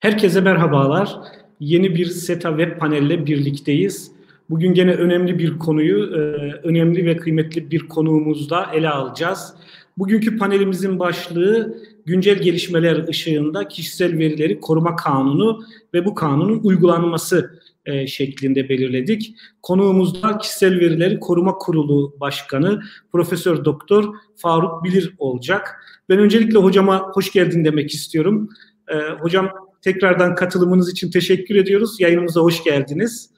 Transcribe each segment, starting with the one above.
Herkese merhabalar. Yeni bir SETA web panelle birlikteyiz. Bugün gene önemli bir konuyu, e, önemli ve kıymetli bir konuğumuzla ele alacağız. Bugünkü panelimizin başlığı güncel gelişmeler ışığında kişisel verileri koruma kanunu ve bu kanunun uygulanması e, şeklinde belirledik. Konuğumuz da Kişisel Verileri Koruma Kurulu Başkanı Profesör Doktor Faruk Bilir olacak. Ben öncelikle hocama hoş geldin demek istiyorum. E, hocam tekrardan katılımınız için teşekkür ediyoruz. Yayınımıza hoş geldiniz.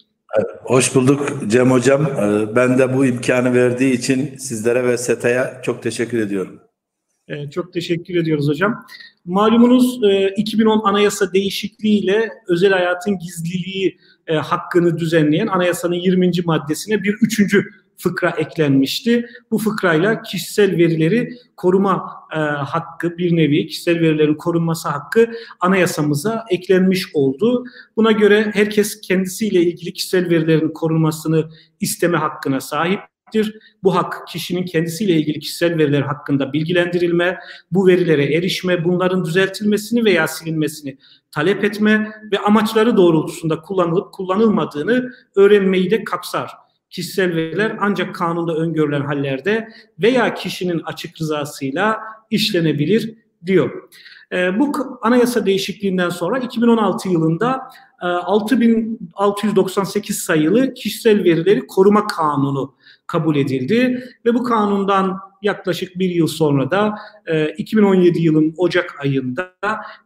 Hoş bulduk Cem Hocam. E, ben de bu imkanı verdiği için sizlere ve SETA'ya çok teşekkür ediyorum. E, çok teşekkür ediyoruz hocam. Malumunuz 2010 anayasa değişikliğiyle özel hayatın gizliliği e, hakkını düzenleyen anayasanın 20. maddesine bir üçüncü fıkra eklenmişti. Bu fıkrayla kişisel verileri koruma e, hakkı bir nevi kişisel verilerin korunması hakkı anayasamıza eklenmiş oldu. Buna göre herkes kendisiyle ilgili kişisel verilerin korunmasını isteme hakkına sahip bu hak kişinin kendisiyle ilgili kişisel veriler hakkında bilgilendirilme, bu verilere erişme, bunların düzeltilmesini veya silinmesini talep etme ve amaçları doğrultusunda kullanılıp kullanılmadığını öğrenmeyi de kapsar. Kişisel veriler ancak kanunda öngörülen hallerde veya kişinin açık rızasıyla işlenebilir diyor. E, bu anayasa değişikliğinden sonra 2016 yılında 6698 e, sayılı kişisel verileri koruma kanunu kabul edildi ve bu kanundan yaklaşık bir yıl sonra da 2017 e, yılın Ocak ayında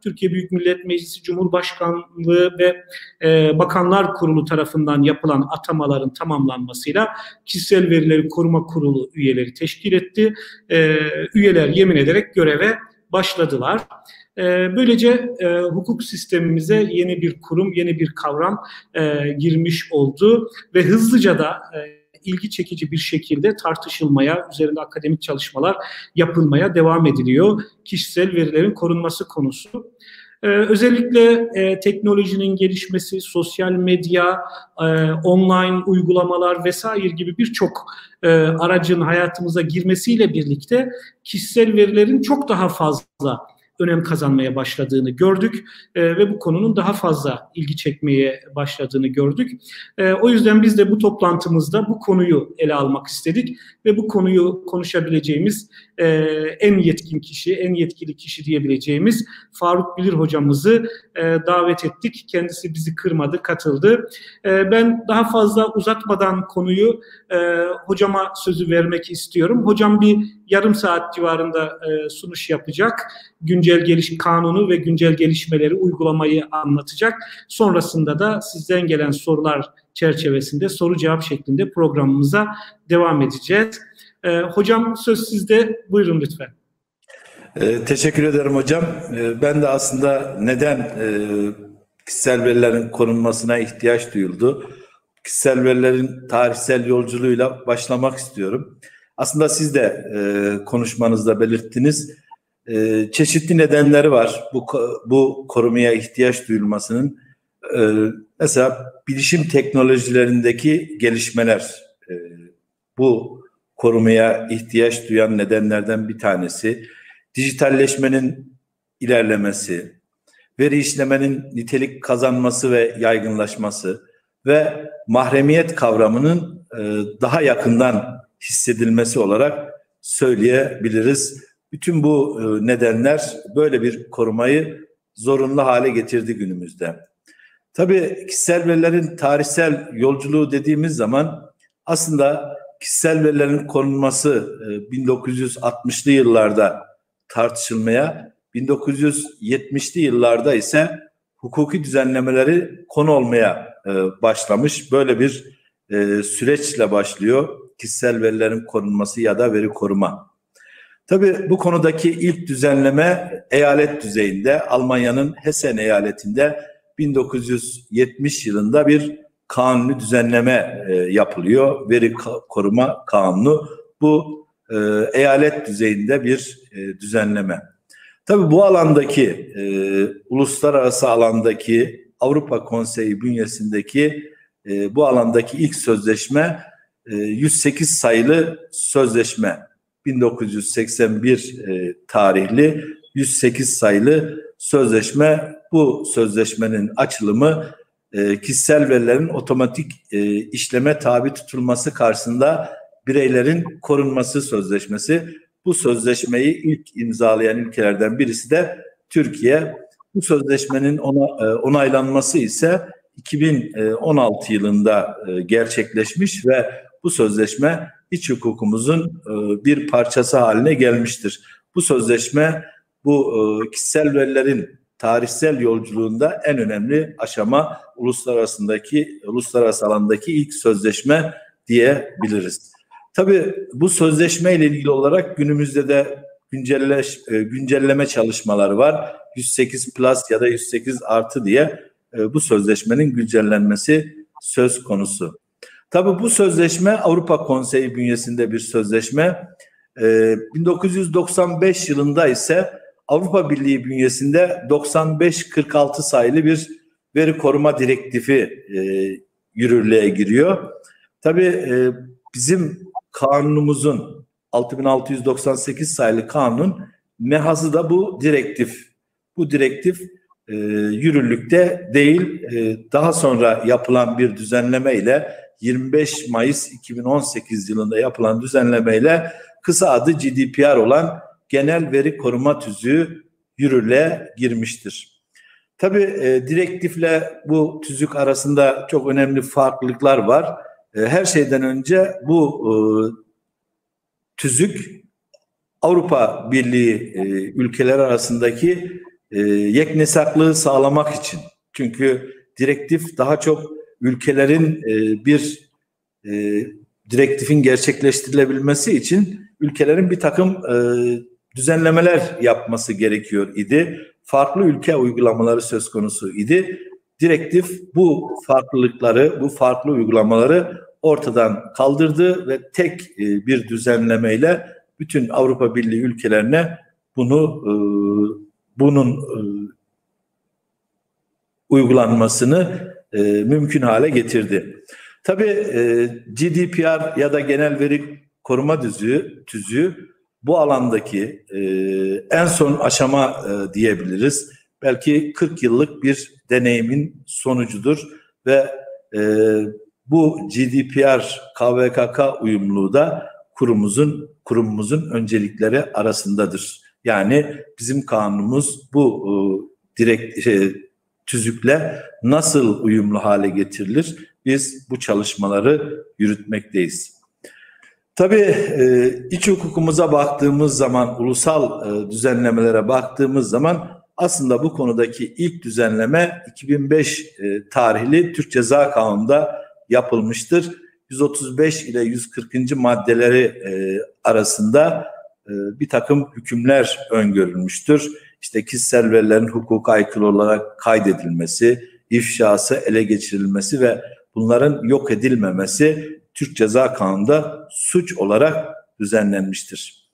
Türkiye Büyük Millet Meclisi Cumhurbaşkanlığı ve e, Bakanlar Kurulu tarafından yapılan atamaların tamamlanmasıyla Kişisel Verileri Koruma Kurulu üyeleri teşkil etti. Üyeler yemin ederek göreve başladılar. E, böylece e, hukuk sistemimize yeni bir kurum, yeni bir kavram e, girmiş oldu ve hızlıca da e, ilgi çekici bir şekilde tartışılmaya, üzerinde akademik çalışmalar yapılmaya devam ediliyor. Kişisel verilerin korunması konusu. Ee, özellikle e, teknolojinin gelişmesi, sosyal medya, e, online uygulamalar vesaire gibi birçok e, aracın hayatımıza girmesiyle birlikte kişisel verilerin çok daha fazla önem kazanmaya başladığını gördük e, ve bu konunun daha fazla ilgi çekmeye başladığını gördük. E, o yüzden biz de bu toplantımızda bu konuyu ele almak istedik ve bu konuyu konuşabileceğimiz e, en yetkin kişi, en yetkili kişi diyebileceğimiz Faruk Bilir hocamızı e, davet ettik. Kendisi bizi kırmadı, katıldı. E, ben daha fazla uzatmadan konuyu e, hocama sözü vermek istiyorum. Hocam bir yarım saat civarında e, sunuş yapacak. Güncel geliş kanunu ve güncel gelişmeleri uygulamayı anlatacak. Sonrasında da sizden gelen sorular çerçevesinde soru cevap şeklinde programımıza devam edeceğiz. E, hocam söz sizde. Buyurun lütfen. E, teşekkür ederim hocam. E, ben de aslında neden e, kişisel verilerin korunmasına ihtiyaç duyuldu? Kişisel verilerin tarihsel yolculuğuyla başlamak istiyorum. Aslında siz de e, konuşmanızda belirttiniz. E, çeşitli nedenleri var bu bu korumaya ihtiyaç duyulmasının. E, mesela bilişim teknolojilerindeki gelişmeler e, bu korumaya ihtiyaç duyan nedenlerden bir tanesi. Dijitalleşmenin ilerlemesi, veri işlemenin nitelik kazanması ve yaygınlaşması ve mahremiyet kavramının e, daha yakından hissedilmesi olarak söyleyebiliriz. Bütün bu e, nedenler böyle bir korumayı zorunlu hale getirdi günümüzde. Tabii kişisel verilerin tarihsel yolculuğu dediğimiz zaman aslında kişisel verilerin korunması 1960'lı e, yıllarda tartışılmaya, 1970'li yıllarda ise hukuki düzenlemeleri konu olmaya e, başlamış. Böyle bir süreçle başlıyor kişisel verilerin korunması ya da veri koruma. Tabii bu konudaki ilk düzenleme eyalet düzeyinde Almanya'nın Hessen eyaletinde 1970 yılında bir kanuni düzenleme e, yapılıyor. Veri koruma kanunu bu e, eyalet düzeyinde bir e, düzenleme. Tabii bu alandaki e, uluslararası alandaki Avrupa Konseyi bünyesindeki e, bu alandaki ilk sözleşme 108 e, sayılı sözleşme 1981 e, tarihli 108 sayılı sözleşme bu sözleşmenin açılımı e, kişisel verilerin otomatik e, işleme tabi tutulması karşısında bireylerin korunması sözleşmesi. Bu sözleşmeyi ilk imzalayan ülkelerden birisi de Türkiye. Bu sözleşmenin e, onaylanması ise 2016 yılında gerçekleşmiş ve bu sözleşme iç hukukumuzun bir parçası haline gelmiştir. Bu sözleşme bu kişisel verilerin tarihsel yolculuğunda en önemli aşama uluslararasındaki uluslararası alandaki ilk sözleşme diyebiliriz. Tabii bu sözleşme ile ilgili olarak günümüzde de güncelleş, e, güncelleme çalışmaları var. 108 plus ya da 108 artı diye e, bu sözleşmenin güncellenmesi söz konusu. Tabii bu sözleşme Avrupa Konseyi bünyesinde bir sözleşme. 1995 yılında ise Avrupa Birliği bünyesinde 95-46 sayılı bir veri koruma direktifi e, yürürlüğe giriyor. Tabii e, bizim kanunumuzun 6698 sayılı kanun mehazı da bu direktif. Bu direktif e, yürürlükte değil. E, daha sonra yapılan bir düzenleme ile 25 Mayıs 2018 yılında yapılan düzenleme ile kısa adı GDPR olan genel veri koruma tüzüğü yürürlüğe girmiştir. Tabii e, direktifle bu tüzük arasında çok önemli farklılıklar var. E, her şeyden önce bu e, tüzük Avrupa Birliği e, ülkeler arasındaki e, yeknesaklığı sağlamak için. Çünkü direktif daha çok ülkelerin e, bir e, direktifin gerçekleştirilebilmesi için ülkelerin bir takım e, düzenlemeler yapması gerekiyor idi. Farklı ülke uygulamaları söz konusu idi. Direktif bu farklılıkları, bu farklı uygulamaları ortadan kaldırdı ve tek e, bir düzenlemeyle bütün Avrupa Birliği ülkelerine bunu e, bunun e, uygulanmasını mümkün hale getirdi. Tabii GDPR ya da genel veri koruma tüzüğü, tüzüğü bu alandaki e, en son aşama e, diyebiliriz. Belki 40 yıllık bir deneyimin sonucudur ve e, bu GDPR KVKK uyumluluğu da kurumumuzun kurumumuzun öncelikleri arasındadır. Yani bizim kanunumuz bu e, direkt e, tüzükle nasıl uyumlu hale getirilir? Biz bu çalışmaları yürütmekteyiz. Tabii e, iç hukukumuza baktığımız zaman, ulusal e, düzenlemelere baktığımız zaman aslında bu konudaki ilk düzenleme 2005 e, tarihli Türk Ceza Kanunu'nda yapılmıştır. 135 ile 140. maddeleri arasında bir takım hükümler öngörülmüştür. İşte kişisel verilerin hukuka aykırı olarak kaydedilmesi, ifşası ele geçirilmesi ve bunların yok edilmemesi Türk Ceza Kanunu'nda suç olarak düzenlenmiştir.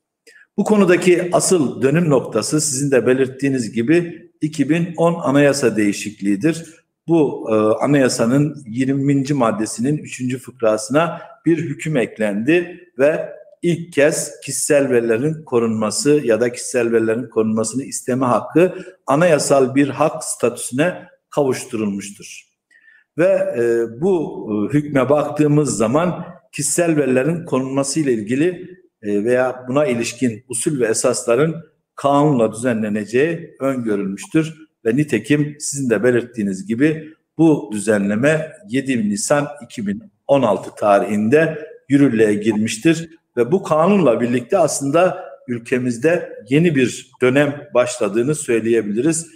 Bu konudaki asıl dönüm noktası sizin de belirttiğiniz gibi 2010 anayasa değişikliğidir. Bu e, anayasanın 20. maddesinin 3. fıkrasına bir hüküm eklendi ve ilk kez kişisel verilerin korunması ya da kişisel verilerin korunmasını isteme hakkı anayasal bir hak statüsüne kavuşturulmuştur. Ve e, bu e, hükme baktığımız zaman kişisel verilerin konulması ile ilgili e, veya buna ilişkin usul ve esasların kanunla düzenleneceği öngörülmüştür. Ve nitekim sizin de belirttiğiniz gibi bu düzenleme 7 Nisan 2016 tarihinde yürürlüğe girmiştir. Ve bu kanunla birlikte aslında ülkemizde yeni bir dönem başladığını söyleyebiliriz.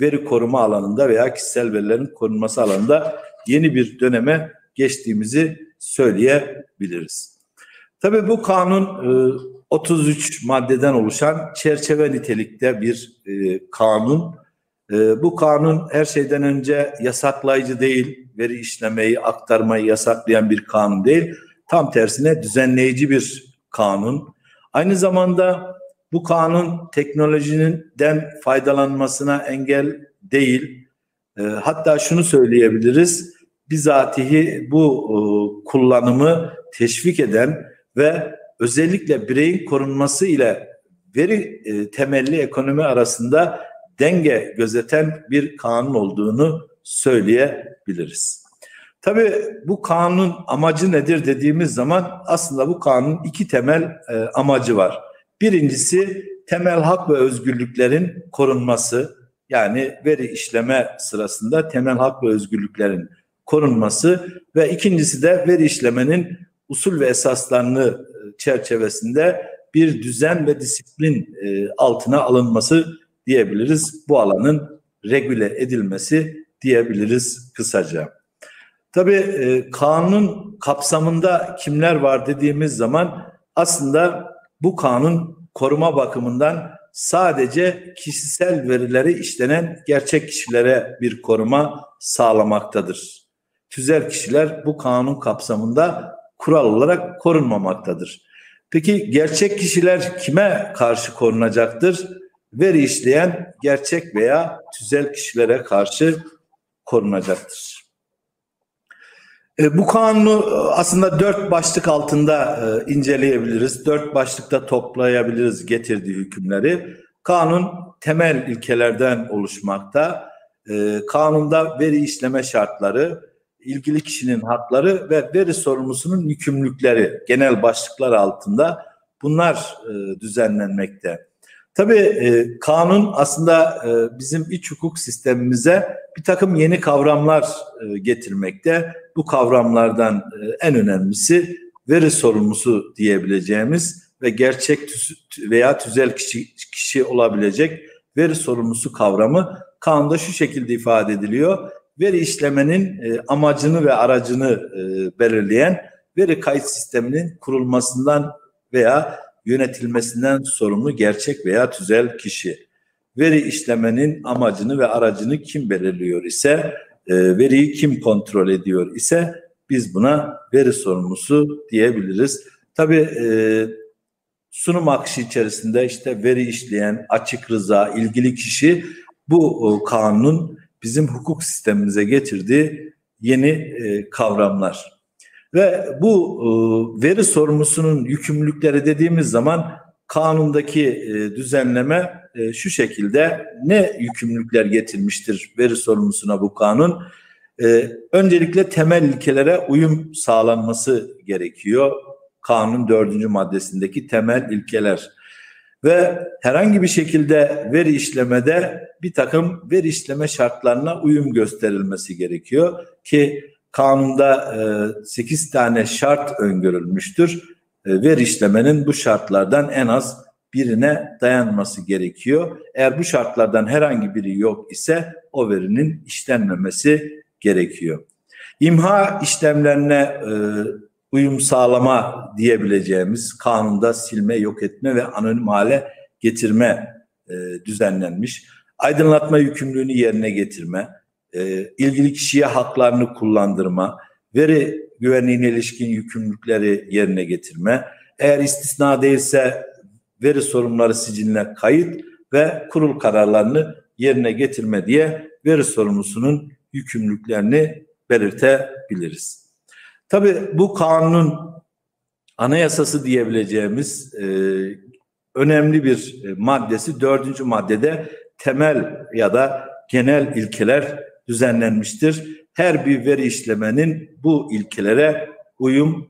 Veri koruma alanında veya kişisel verilerin korunması alanında yeni bir döneme geçtiğimizi söyleyebiliriz. Tabii bu kanun 33 e, maddeden oluşan çerçeve nitelikte bir e, kanun. E, bu kanun her şeyden önce yasaklayıcı değil, veri işlemeyi, aktarmayı yasaklayan bir kanun değil. Tam tersine düzenleyici bir kanun. Aynı zamanda bu kanun teknolojinin den faydalanmasına engel değil. Hatta şunu söyleyebiliriz bizatihi bu e, kullanımı teşvik eden ve özellikle bireyin korunması ile veri e, temelli ekonomi arasında denge gözeten bir kanun olduğunu söyleyebiliriz. Tabii bu kanun amacı nedir dediğimiz zaman aslında bu kanun iki temel e, amacı var. Birincisi temel hak ve özgürlüklerin korunması yani veri işleme sırasında temel hak ve özgürlüklerin korunması ve ikincisi de veri işlemenin usul ve esaslarını e, çerçevesinde bir düzen ve disiplin e, altına alınması diyebiliriz. Bu alanın regüle edilmesi diyebiliriz kısaca. Tabii e, kanun kapsamında kimler var dediğimiz zaman aslında bu kanun koruma bakımından sadece kişisel verileri işlenen gerçek kişilere bir koruma sağlamaktadır. Tüzel kişiler bu kanun kapsamında kural olarak korunmamaktadır. Peki gerçek kişiler kime karşı korunacaktır? Veri işleyen gerçek veya tüzel kişilere karşı korunacaktır. E, bu kanunu e, aslında dört başlık altında e, inceleyebiliriz. Dört başlıkta toplayabiliriz getirdiği hükümleri. Kanun temel ilkelerden oluşmakta. Kanunda veri işleme şartları, ilgili kişinin hakları ve veri sorumlusunun yükümlülükleri genel başlıklar altında bunlar düzenlenmekte. Tabii e, kanun aslında e, bizim iç hukuk sistemimize bir takım yeni kavramlar e, getirmekte. Bu kavramlardan e, en önemlisi veri sorumlusu diyebileceğimiz ve gerçek tüz veya tüzel kişi, kişi olabilecek veri sorumlusu kavramı kanunda şu şekilde ifade ediliyor. Veri işlemenin e, amacını ve aracını e, belirleyen veri kayıt sisteminin kurulmasından veya yönetilmesinden sorumlu gerçek veya tüzel kişi. Veri işlemenin amacını ve aracını kim belirliyor ise, e, veriyi kim kontrol ediyor ise biz buna veri sorumlusu diyebiliriz. Tabii e, sunum akışı içerisinde işte veri işleyen, açık rıza, ilgili kişi bu o, kanunun bizim hukuk sistemimize getirdiği yeni e, kavramlar. Ve bu e, veri sorumlusunun yükümlülükleri dediğimiz zaman kanundaki e, düzenleme e, şu şekilde ne yükümlülükler getirmiştir veri sorumlusuna bu kanun? Öncelikle temel ilkelere uyum sağlanması gerekiyor. Kanun dördüncü maddesindeki temel ilkeler ve herhangi bir şekilde veri işlemede bir takım veri işleme şartlarına uyum gösterilmesi gerekiyor ki kanunda e, 8 tane şart öngörülmüştür. E, veri işlemenin bu şartlardan en az birine dayanması gerekiyor. Eğer bu şartlardan herhangi biri yok ise o verinin işlenmemesi gerekiyor. İmha işlemlerine e, uyum sağlama diyebileceğimiz kanunda silme, yok etme ve anonim hale getirme e, düzenlenmiş. Aydınlatma yükümlülüğünü yerine getirme, e, ilgili kişiye haklarını kullandırma, veri güvenliğine ilişkin yükümlülükleri yerine getirme, eğer istisna değilse veri sorumluları siciline kayıt ve kurul kararlarını yerine getirme diye veri sorumlusunun yükümlülüklerini belirtebiliriz. Tabii bu kanunun anayasası diyebileceğimiz e, önemli bir e, maddesi dördüncü maddede temel ya da genel ilkeler düzenlenmiştir. Her bir veri işlemenin bu ilkelere uyum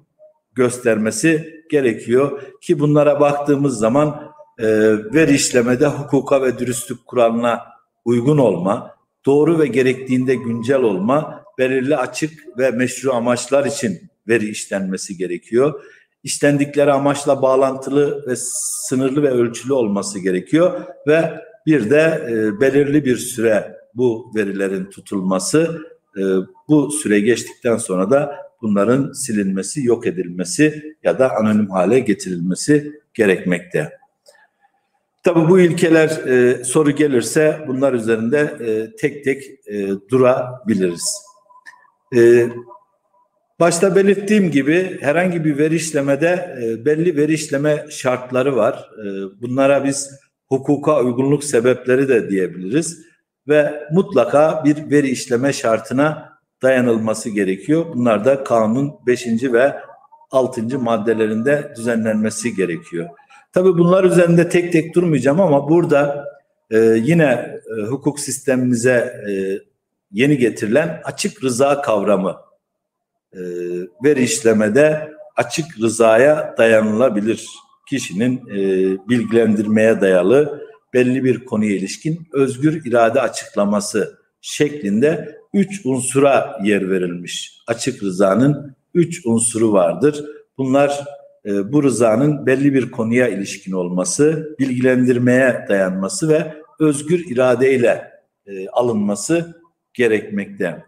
göstermesi gerekiyor ki bunlara baktığımız zaman e, veri işlemede hukuka ve dürüstlük kuralına uygun olma, doğru ve gerektiğinde güncel olma, belirli açık ve meşru amaçlar için veri işlenmesi gerekiyor. İşlendikleri amaçla bağlantılı ve sınırlı ve ölçülü olması gerekiyor ve bir de e, belirli bir süre bu verilerin tutulması, e, bu süre geçtikten sonra da bunların silinmesi, yok edilmesi ya da anonim hale getirilmesi gerekmekte. Tabii bu ilkeler e, soru gelirse bunlar üzerinde e, tek tek e, durabiliriz. E, başta belirttiğim gibi herhangi bir veri işlemede e, belli veri işleme şartları var. E, bunlara biz hukuka uygunluk sebepleri de diyebiliriz ve mutlaka bir veri işleme şartına dayanılması gerekiyor. Bunlar da kanun 5. ve 6. maddelerinde düzenlenmesi gerekiyor. Tabii bunlar üzerinde tek tek durmayacağım ama burada e, yine e, hukuk sistemimize e, yeni getirilen açık rıza kavramı e, veri işlemede açık rızaya dayanılabilir kişinin e, bilgilendirmeye dayalı belli bir konuya ilişkin özgür irade açıklaması şeklinde üç unsura yer verilmiş. Açık rızanın üç unsuru vardır. Bunlar e, bu rızanın belli bir konuya ilişkin olması, bilgilendirmeye dayanması ve özgür iradeyle e, alınması gerekmekte.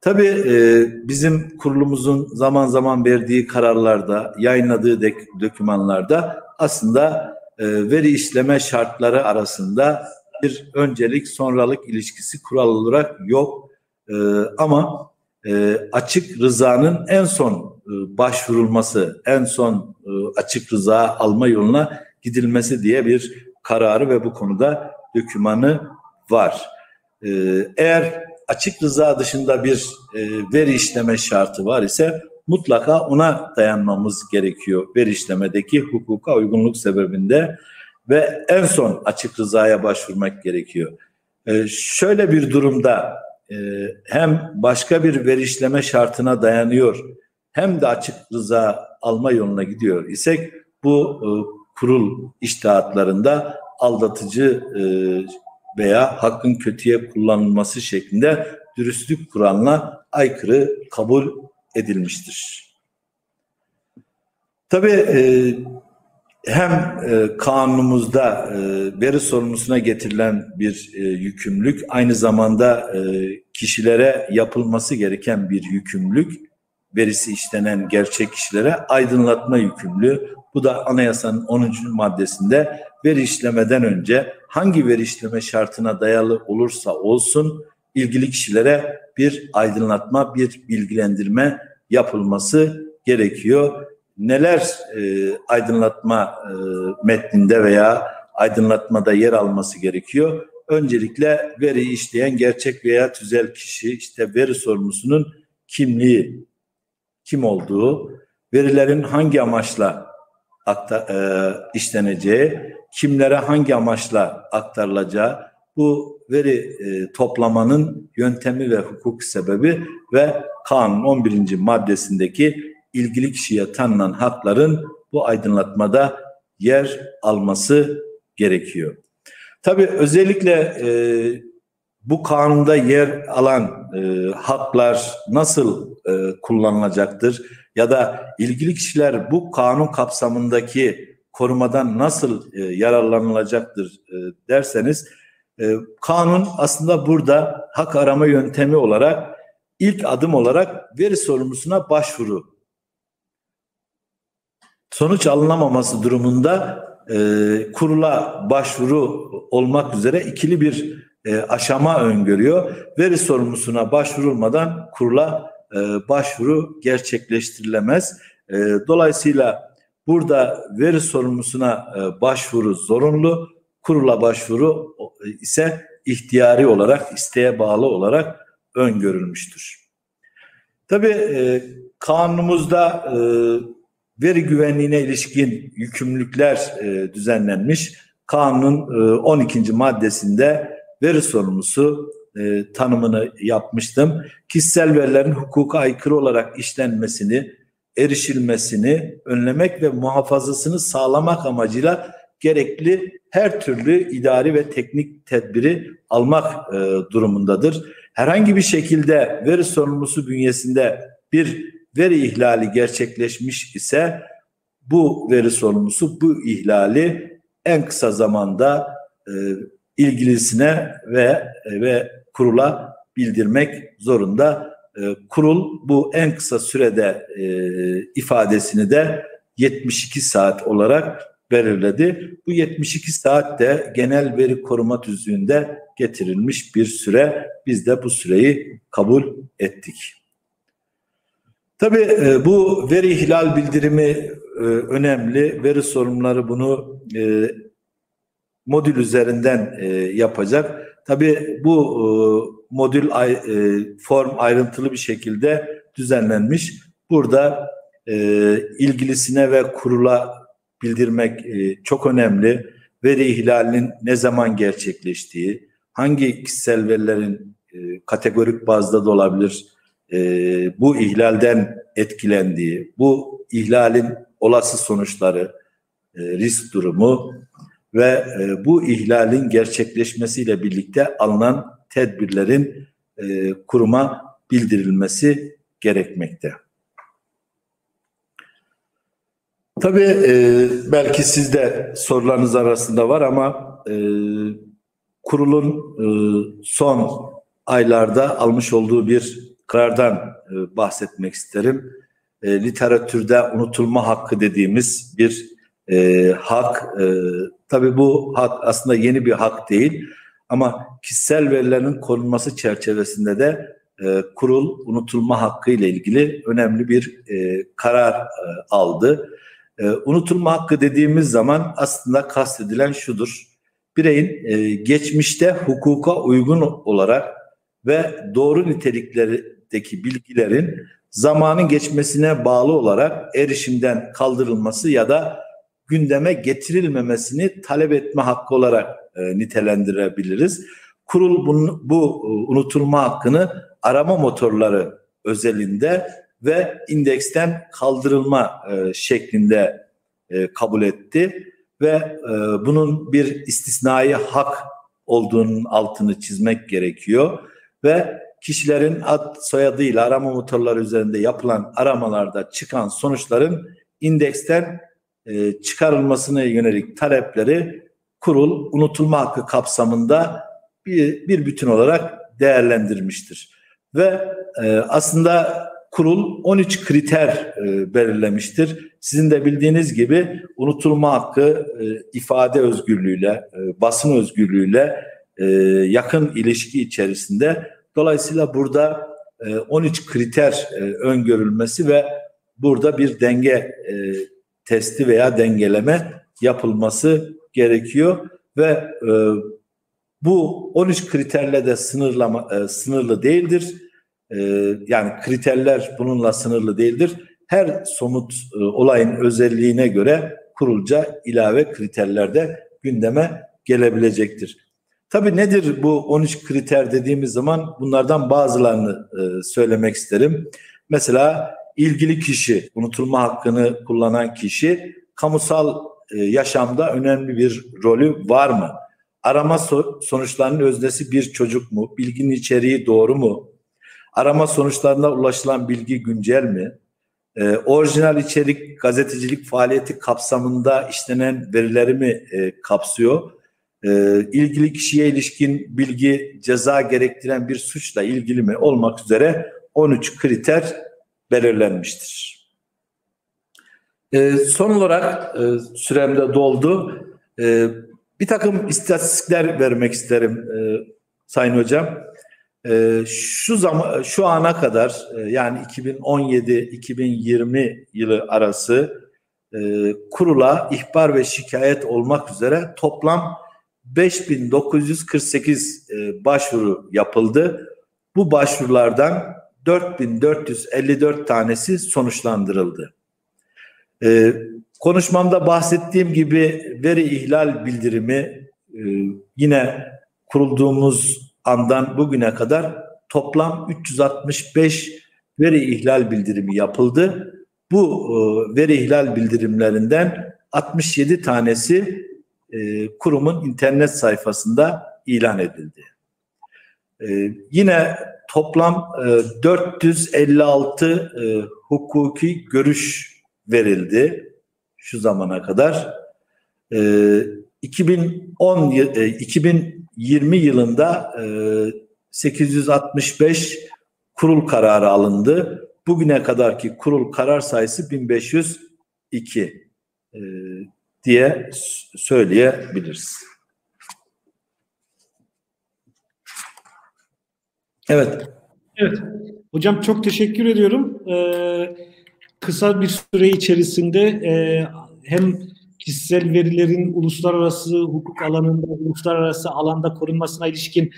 Tabii e, bizim kurulumuzun zaman zaman verdiği kararlarda, yayınladığı dek, dokümanlarda aslında e, veri işleme şartları arasında bir öncelik sonralık ilişkisi kural olarak yok. E, ama e, açık rızanın en son başvurulması, en son açık rıza alma yoluna gidilmesi diye bir kararı ve bu konuda dokümanı var. Eğer açık rıza dışında bir veri işleme şartı var ise mutlaka ona dayanmamız gerekiyor veri işlemedeki hukuka uygunluk sebebinde ve en son açık rızaya başvurmak gerekiyor. E, şöyle bir durumda e, hem başka bir veri işleme şartına dayanıyor hem de açık rıza alma yoluna gidiyor isek bu e, kurul iştahatlarında aldatıcı e, veya hakkın kötüye kullanılması şeklinde dürüstlük kuralına aykırı kabul edilmiştir. Tabii e, hem e, kanunumuzda e, veri sorumlusuna getirilen bir yükümlülük, aynı zamanda kişilere yapılması gereken bir yükümlülük, verisi işlenen gerçek kişilere aydınlatma yükümlülüğü. Bu da anayasanın 10. maddesinde veri işlemeden önce hangi veri işleme şartına dayalı olursa olsun ilgili kişilere bir aydınlatma, bir bilgilendirme yapılması gerekiyor. Neler e, aydınlatma e, metninde veya aydınlatmada yer alması gerekiyor? Öncelikle veri işleyen gerçek veya tüzel kişi, işte veri sorumlusunun kimliği, kim olduğu, verilerin hangi amaçla akta, e, işleneceği, kimlere hangi amaçla aktarılacağı, bu veri e, toplamanın yöntemi ve hukuk sebebi ve kanun 11. maddesindeki ilgili kişiye tanınan hakların bu aydınlatmada yer alması gerekiyor. Tabii özellikle e, bu kanunda yer alan e, haklar nasıl e, kullanılacaktır ya da ilgili kişiler bu kanun kapsamındaki korumadan nasıl e, yararlanılacaktır e, derseniz e, kanun aslında burada hak arama yöntemi olarak ilk adım olarak veri sorumlusuna başvuru sonuç alınamaması durumunda e, kurula başvuru olmak üzere ikili bir e, aşama öngörüyor. Veri sorumlusuna başvurulmadan kurula e, başvuru gerçekleştirilemez. E, dolayısıyla burada veri sorumlusuna e, başvuru zorunlu, kurula başvuru ise ihtiyari olarak, isteğe bağlı olarak öngörülmüştür. Tabii e, kanunumuzda e, veri güvenliğine ilişkin yükümlülükler e, düzenlenmiş. Kanunun e, 12. maddesinde veri sorumlusu e, tanımını yapmıştım. Kişisel verilerin hukuka aykırı olarak işlenmesini, erişilmesini önlemek ve muhafazasını sağlamak amacıyla gerekli her türlü idari ve teknik tedbiri almak e, durumundadır. Herhangi bir şekilde veri sorumlusu bünyesinde bir veri ihlali gerçekleşmiş ise bu veri sorumlusu bu ihlali en kısa zamanda e, ilgilisine ve ve kurula bildirmek zorunda. E, kurul bu en kısa sürede e, ifadesini de 72 saat olarak belirledi. Bu 72 saat de genel veri koruma tüzüğünde getirilmiş bir süre. Biz de bu süreyi kabul ettik. Tabii e, bu veri ihlal bildirimi e, önemli. Veri sorumluları bunu e, modül üzerinden yapacak. Tabii bu modül form ayrıntılı bir şekilde düzenlenmiş. Burada ilgilisine ve kurula bildirmek çok önemli veri ihlalinin ne zaman gerçekleştiği, hangi kişisel verilerin e, kategorik bazda da olabilir, e, bu ihlalden etkilendiği, bu ihlalin olası sonuçları, e, risk durumu ve e, bu ihlalin gerçekleşmesiyle birlikte alınan tedbirlerin e, kuruma bildirilmesi gerekmekte. Tabii e, belki sizde sorularınız arasında var ama e, kurulun e, son aylarda almış olduğu bir karardan e, bahsetmek isterim. E, literatürde unutulma hakkı dediğimiz bir e, hak. E, tabii bu hak aslında yeni bir hak değil ama kişisel verilerin korunması çerçevesinde de e, kurul unutulma hakkı ile ilgili önemli bir e, karar e, aldı. E, unutulma hakkı dediğimiz zaman aslında kastedilen şudur. Bireyin e, geçmişte hukuka uygun olarak ve doğru niteliklerdeki bilgilerin zamanın geçmesine bağlı olarak erişimden kaldırılması ya da gündeme getirilmemesini talep etme hakkı olarak e, nitelendirebiliriz. Kurul bunu, bu e, unutulma hakkını arama motorları özelinde ve indeksten kaldırılma e, şeklinde e, kabul etti ve e, bunun bir istisnai hak olduğunun altını çizmek gerekiyor ve kişilerin ad soyadıyla arama motorları üzerinde yapılan aramalarda çıkan sonuçların indeksten e, çıkarılmasına yönelik talepleri kurul unutulma hakkı kapsamında bir, bir bütün olarak değerlendirmiştir. Ve e, aslında kurul 13 kriter e, belirlemiştir. Sizin de bildiğiniz gibi unutulma hakkı e, ifade özgürlüğüyle, e, basın özgürlüğüyle yakın ilişki içerisinde. Dolayısıyla burada e, 13 kriter öngörülmesi ve burada bir denge testi veya dengeleme yapılması gerekiyor ve bu 13 kriterle de sınırlama sınırlı değildir. E, yani kriterler bununla sınırlı değildir. Her somut e, olayın özelliğine göre kurulca ilave kriterler de gündeme gelebilecektir. Tabii nedir bu 13 kriter dediğimiz zaman bunlardan bazılarını e, söylemek isterim. Mesela ilgili kişi, unutulma hakkını kullanan kişi kamusal e, yaşamda önemli bir rolü var mı? Arama sonuçlarının öznesi bir çocuk mu? Bilginin içeriği doğru mu? Arama sonuçlarına ulaşılan bilgi güncel mi? E, orijinal içerik gazetecilik faaliyeti kapsamında işlenen verileri mi e, kapsıyor? E, ilgili kişiye ilişkin bilgi ceza gerektiren bir suçla ilgili mi olmak üzere 13 kriter belirlenmiştir. E, son olarak e, süremde doldu. E, bir takım istatistikler vermek isterim e, Sayın Hocam. E, şu zaman şu ana kadar e, yani 2017-2020 yılı arası e, kurula ihbar ve şikayet olmak üzere toplam 5948 e, başvuru yapıldı. Bu başvurulardan 4454 tanesi sonuçlandırıldı. Ee, konuşmamda bahsettiğim gibi veri ihlal bildirimi yine kurulduğumuz andan bugüne kadar toplam 365 veri ihlal bildirimi yapıldı. Bu e, veri ihlal bildirimlerinden 67 tanesi e, kurumun internet sayfasında ilan edildi. E, yine toplam e, 456 e, hukuki görüş verildi şu zamana kadar. E, 2010 e, 2020 yılında e, 865 kurul kararı alındı. Bugüne kadarki kurul karar sayısı 1502 e, diye söyleyebiliriz. Evet. Evet. Hocam çok teşekkür ediyorum. Ee, kısa bir süre içerisinde e, hem kişisel verilerin uluslararası hukuk alanında, uluslararası alanda korunmasına ilişkin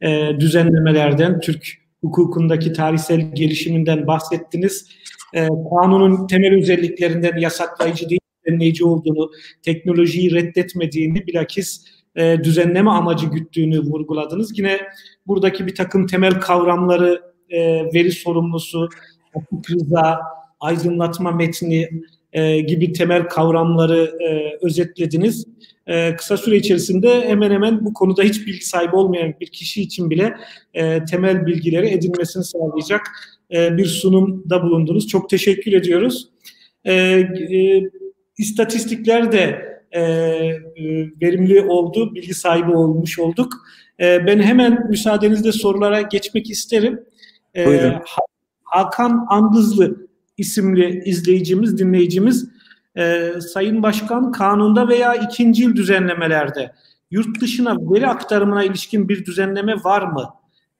e, düzenlemelerden, Türk hukukundaki tarihsel gelişiminden bahsettiniz. E, kanunun temel özelliklerinden yasaklayıcı değil, düzenleyici olduğunu, teknolojiyi reddetmediğini bilakis e, düzenleme amacı güttüğünü vurguladınız. Yine buradaki bir takım temel kavramları e, veri sorumlusu, hukuk rıza, aydınlatma metni e, gibi temel kavramları e, özetlediniz. E, kısa süre içerisinde hemen hemen bu konuda hiç bilgi sahibi olmayan bir kişi için bile e, temel bilgileri edinmesini sağlayacak e, bir sunumda bulundunuz. Çok teşekkür ediyoruz. E, e, istatistikler de e, e, verimli oldu, bilgi sahibi olmuş olduk. E, ben hemen müsaadenizle sorulara geçmek isterim. E, Buyurun. Hakan Andızlı isimli izleyicimiz, dinleyicimiz e, Sayın Başkan kanunda veya ikincil düzenlemelerde yurt dışına veri aktarımına ilişkin bir düzenleme var mı?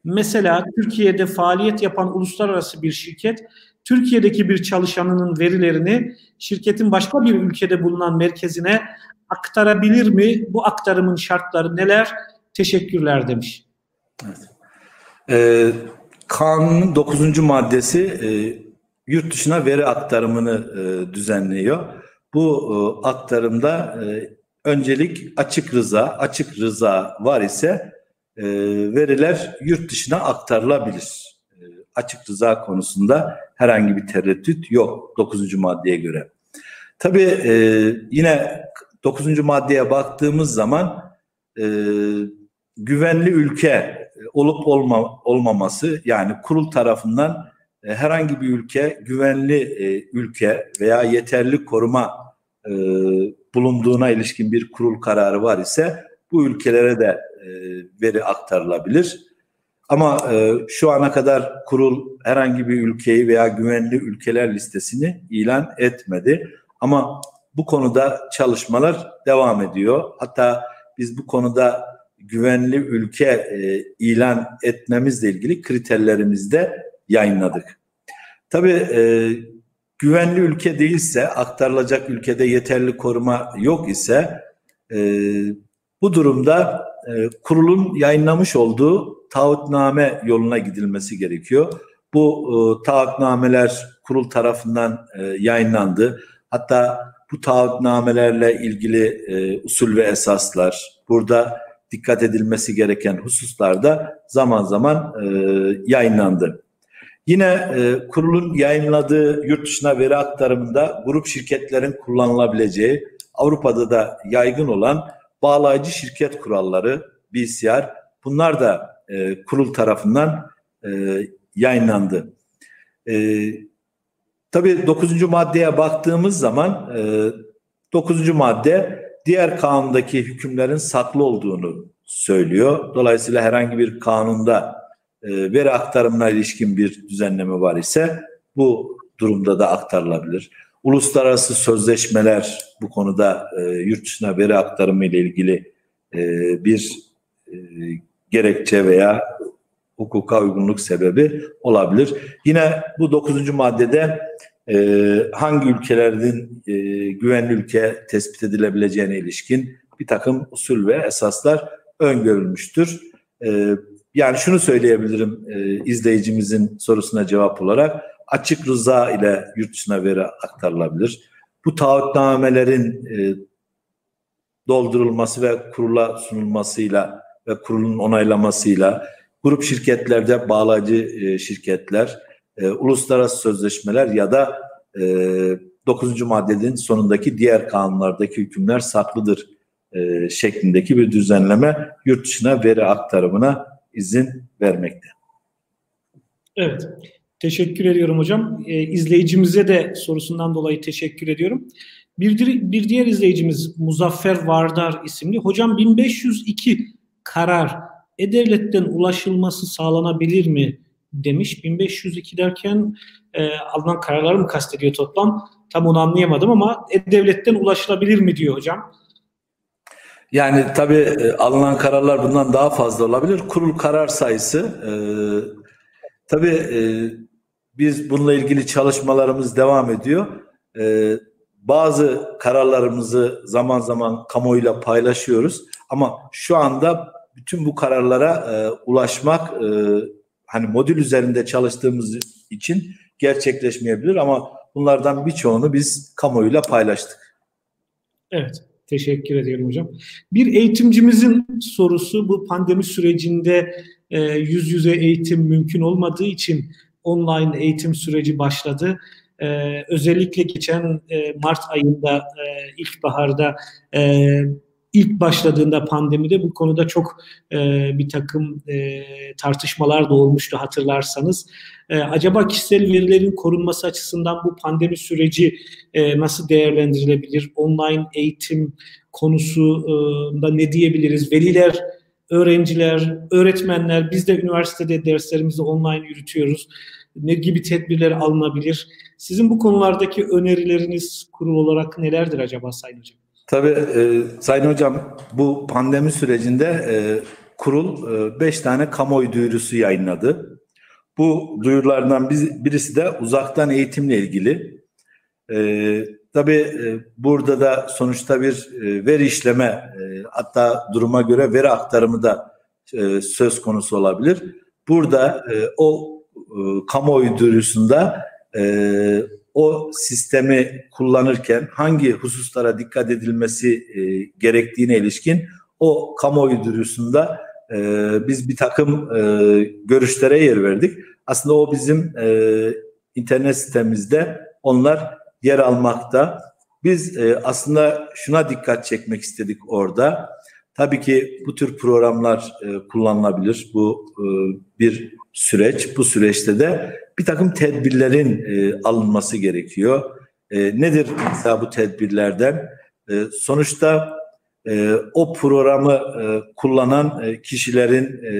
Mesela Türkiye'de faaliyet yapan uluslararası bir şirket Türkiye'deki bir çalışanının verilerini şirketin başka bir ülkede bulunan merkezine aktarabilir mi? Bu aktarımın şartları neler? Teşekkürler demiş. Evet. Ee, kanunun 9. maddesi e, yurt dışına veri aktarımını e, düzenliyor. Bu e, aktarımda e, öncelik açık rıza, açık rıza var ise veriler yurt dışına aktarılabilir. Açık rıza konusunda herhangi bir tereddüt yok 9. maddeye göre. Tabii yine 9. maddeye baktığımız zaman güvenli ülke olup olma, olmaması yani kurul tarafından herhangi bir ülke güvenli e, ülke veya yeterli koruma e, bulunduğuna ilişkin bir kurul kararı var ise bu ülkelere de e, veri aktarılabilir. Ama e, şu ana kadar kurul herhangi bir ülkeyi veya güvenli ülkeler listesini ilan etmedi. Ama bu konuda çalışmalar devam ediyor. Hatta biz bu konuda güvenli ülke e, ilan etmemizle ilgili kriterlerimizde yayınladık. Tabii e, güvenli ülke değilse, aktarılacak ülkede yeterli koruma yok ise e, bu durumda e, kurulun yayınlamış olduğu taahhütname yoluna gidilmesi gerekiyor. Bu e, taahhütnameler kurul tarafından e, yayınlandı. Hatta bu taahhütnamelerle ilgili e, usul ve esaslar, burada dikkat edilmesi gereken hususlarda zaman zaman e, yayınlandı. Yine e, kurulun yayınladığı yurt dışına veri aktarımında grup şirketlerin kullanılabileceği Avrupa'da da yaygın olan bağlayıcı şirket kuralları BCR bunlar da e, kurul tarafından e, yayınlandı. E, tabii 9. maddeye baktığımız zaman e, 9. madde diğer kanundaki hükümlerin saklı olduğunu söylüyor. Dolayısıyla herhangi bir kanunda e, veri aktarımına ilişkin bir düzenleme var ise bu durumda da aktarılabilir. Uluslararası sözleşmeler bu konuda e, yurt dışına veri aktarımı ile ilgili e, bir e, gerekçe veya hukuka uygunluk sebebi olabilir. Yine bu dokuzuncu maddede e, hangi ülkelerin e, güvenli ülke tespit edilebileceğine ilişkin bir takım usul ve esaslar öngörülmüştür. E, yani şunu söyleyebilirim e, izleyicimizin sorusuna cevap olarak açık rıza ile yurt dışına veri aktarılabilir. Bu taahhütnamelerin e, doldurulması ve kurula sunulmasıyla ve kurulun onaylamasıyla grup şirketlerde bağlayıcı e, şirketler, e, uluslararası sözleşmeler ya da e, 9. maddenin sonundaki diğer kanunlardaki hükümler saklıdır e, şeklindeki bir düzenleme yurt dışına veri aktarımına izin vermekte. Evet. Teşekkür ediyorum hocam. E, izleyicimize de sorusundan dolayı teşekkür ediyorum. Bir, bir diğer izleyicimiz Muzaffer Vardar isimli. Hocam 1502 karar e-devletten ulaşılması sağlanabilir mi demiş. 1502 derken e, alınan kararları mı kastediyor toplam? Tam onu anlayamadım ama e-devletten ulaşılabilir mi diyor hocam. Yani tabii e, alınan kararlar bundan daha fazla olabilir. Kurul karar sayısı e, tabii e, biz bununla ilgili çalışmalarımız devam ediyor. E, bazı kararlarımızı zaman zaman kamuoyuyla paylaşıyoruz. Ama şu anda bütün bu kararlara e, ulaşmak e, hani modül üzerinde çalıştığımız için gerçekleşmeyebilir ama bunlardan birçoğunu biz kamuoyuyla paylaştık. Evet. Teşekkür ediyorum hocam. Bir eğitimcimizin sorusu bu pandemi sürecinde e, yüz yüze eğitim mümkün olmadığı için online eğitim süreci başladı. E, özellikle geçen e, Mart ayında e, ilkbaharda e, ilk başladığında pandemide bu konuda çok e, bir takım e, tartışmalar da olmuştu hatırlarsanız. E, acaba kişisel verilerin korunması açısından bu pandemi süreci e, nasıl değerlendirilebilir? Online eğitim konusunda ne diyebiliriz? Veliler, öğrenciler, öğretmenler, biz de üniversitede derslerimizi online yürütüyoruz. Ne gibi tedbirler alınabilir? Sizin bu konulardaki önerileriniz kurul olarak nelerdir acaba Sayın Hocam? Tabii e, Sayın Hocam bu pandemi sürecinde e, kurul 5 e, tane kamuoyu duyurusu yayınladı. Bu duyurulardan birisi de uzaktan eğitimle ilgili. E, tabii e, burada da sonuçta bir e, veri işleme e, hatta duruma göre veri aktarımı da e, söz konusu olabilir. Burada e, o e, kamuoyu duyurusunda e, o sistemi kullanırken hangi hususlara dikkat edilmesi e, gerektiğine ilişkin o kamuoyu duyurusunda e, biz bir takım e, görüşlere yer verdik. Aslında o bizim e, internet sitemizde onlar yer almakta. Biz e, aslında şuna dikkat çekmek istedik orada. Tabii ki bu tür programlar e, kullanılabilir. Bu e, bir süreç. Bu süreçte de bir takım tedbirlerin e, alınması gerekiyor. E, nedir mesela bu tedbirlerden? E, sonuçta e, o programı e, kullanan e, kişilerin e,